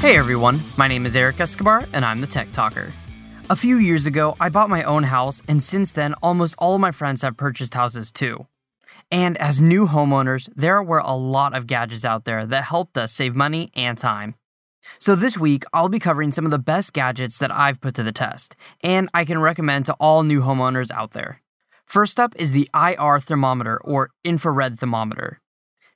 Hey everyone, my name is Eric Escobar and I'm the Tech Talker. A few years ago, I bought my own house, and since then, almost all of my friends have purchased houses too. And as new homeowners, there were a lot of gadgets out there that helped us save money and time. So this week, I'll be covering some of the best gadgets that I've put to the test, and I can recommend to all new homeowners out there. First up is the IR thermometer or infrared thermometer.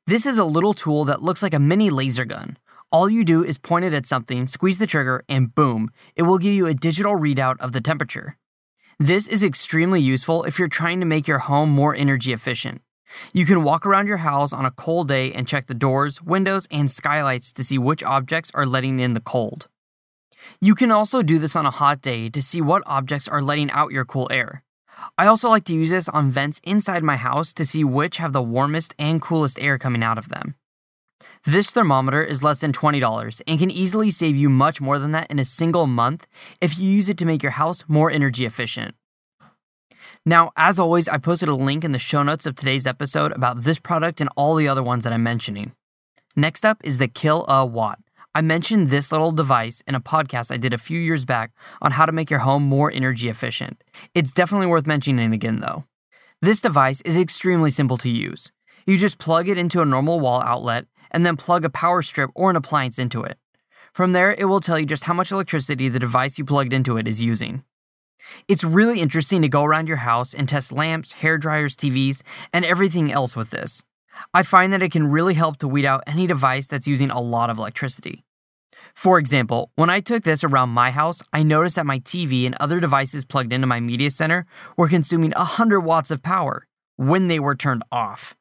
This is a little tool that looks like a mini laser gun. All you do is point it at something, squeeze the trigger, and boom, it will give you a digital readout of the temperature. This is extremely useful if you're trying to make your home more energy efficient. You can walk around your house on a cold day and check the doors, windows, and skylights to see which objects are letting in the cold. You can also do this on a hot day to see what objects are letting out your cool air. I also like to use this on vents inside my house to see which have the warmest and coolest air coming out of them. This thermometer is less than $20 and can easily save you much more than that in a single month if you use it to make your house more energy efficient. Now, as always, I posted a link in the show notes of today's episode about this product and all the other ones that I'm mentioning. Next up is the Kill a Watt. I mentioned this little device in a podcast I did a few years back on how to make your home more energy efficient. It's definitely worth mentioning again though. This device is extremely simple to use. You just plug it into a normal wall outlet and then plug a power strip or an appliance into it. From there, it will tell you just how much electricity the device you plugged into it is using. It's really interesting to go around your house and test lamps, hair dryers, TVs, and everything else with this. I find that it can really help to weed out any device that's using a lot of electricity. For example, when I took this around my house, I noticed that my TV and other devices plugged into my media center were consuming 100 watts of power when they were turned off.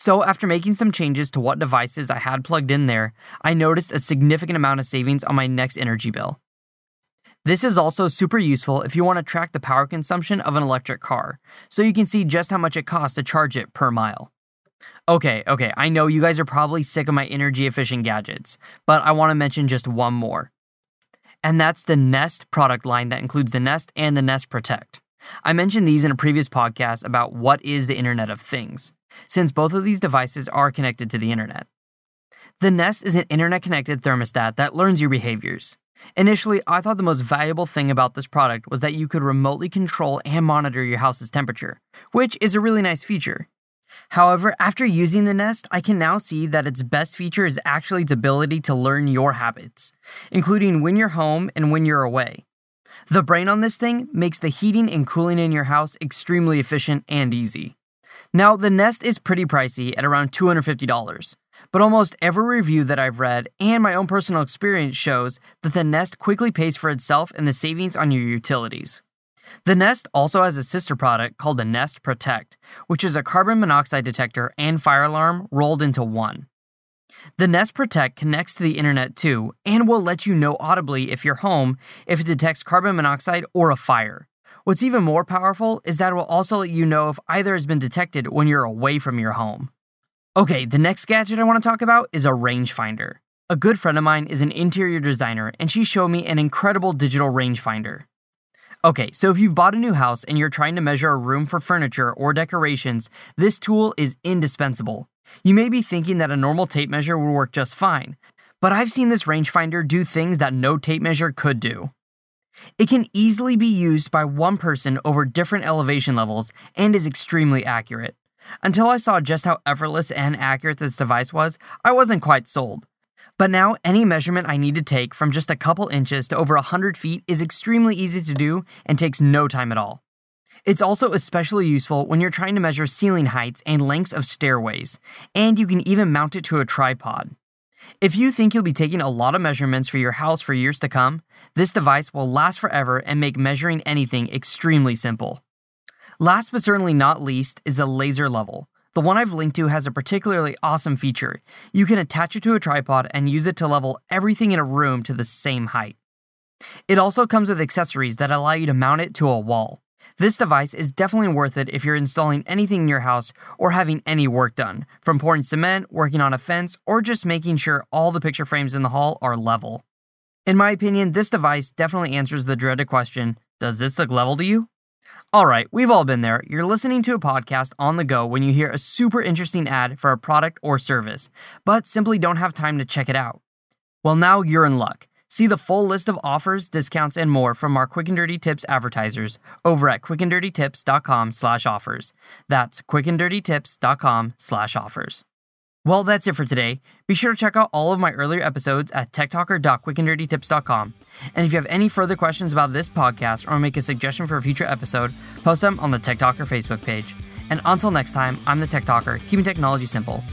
So, after making some changes to what devices I had plugged in there, I noticed a significant amount of savings on my next energy bill. This is also super useful if you want to track the power consumption of an electric car, so you can see just how much it costs to charge it per mile. Okay, okay, I know you guys are probably sick of my energy efficient gadgets, but I want to mention just one more. And that's the Nest product line that includes the Nest and the Nest Protect. I mentioned these in a previous podcast about what is the Internet of Things since both of these devices are connected to the internet. The Nest is an internet connected thermostat that learns your behaviors. Initially, I thought the most valuable thing about this product was that you could remotely control and monitor your house's temperature, which is a really nice feature. However, after using the Nest, I can now see that its best feature is actually its ability to learn your habits, including when you're home and when you're away. The brain on this thing makes the heating and cooling in your house extremely efficient and easy. Now, the Nest is pretty pricey at around $250, but almost every review that I've read and my own personal experience shows that the Nest quickly pays for itself in the savings on your utilities. The Nest also has a sister product called the Nest Protect, which is a carbon monoxide detector and fire alarm rolled into one. The Nest Protect connects to the internet too and will let you know audibly if you're home if it detects carbon monoxide or a fire. What's even more powerful is that it will also let you know if either has been detected when you're away from your home. Okay, the next gadget I want to talk about is a rangefinder. A good friend of mine is an interior designer, and she showed me an incredible digital rangefinder. Okay, so if you've bought a new house and you're trying to measure a room for furniture or decorations, this tool is indispensable. You may be thinking that a normal tape measure would work just fine, but I've seen this rangefinder do things that no tape measure could do. It can easily be used by one person over different elevation levels and is extremely accurate. Until I saw just how effortless and accurate this device was, I wasn't quite sold. But now, any measurement I need to take from just a couple inches to over 100 feet is extremely easy to do and takes no time at all. It's also especially useful when you're trying to measure ceiling heights and lengths of stairways, and you can even mount it to a tripod. If you think you'll be taking a lot of measurements for your house for years to come, this device will last forever and make measuring anything extremely simple. Last but certainly not least is a laser level. The one I've linked to has a particularly awesome feature. You can attach it to a tripod and use it to level everything in a room to the same height. It also comes with accessories that allow you to mount it to a wall. This device is definitely worth it if you're installing anything in your house or having any work done, from pouring cement, working on a fence, or just making sure all the picture frames in the hall are level. In my opinion, this device definitely answers the dreaded question Does this look level to you? Alright, we've all been there. You're listening to a podcast on the go when you hear a super interesting ad for a product or service, but simply don't have time to check it out. Well, now you're in luck. See the full list of offers, discounts, and more from our Quick and Dirty Tips advertisers over at quickanddirtytips.com slash offers. That's quickanddirtytips.com slash offers. Well, that's it for today. Be sure to check out all of my earlier episodes at techtalker.quickanddirtytips.com. And if you have any further questions about this podcast or make a suggestion for a future episode, post them on the Tech Talker Facebook page. And until next time, I'm the Tech Talker, keeping technology simple.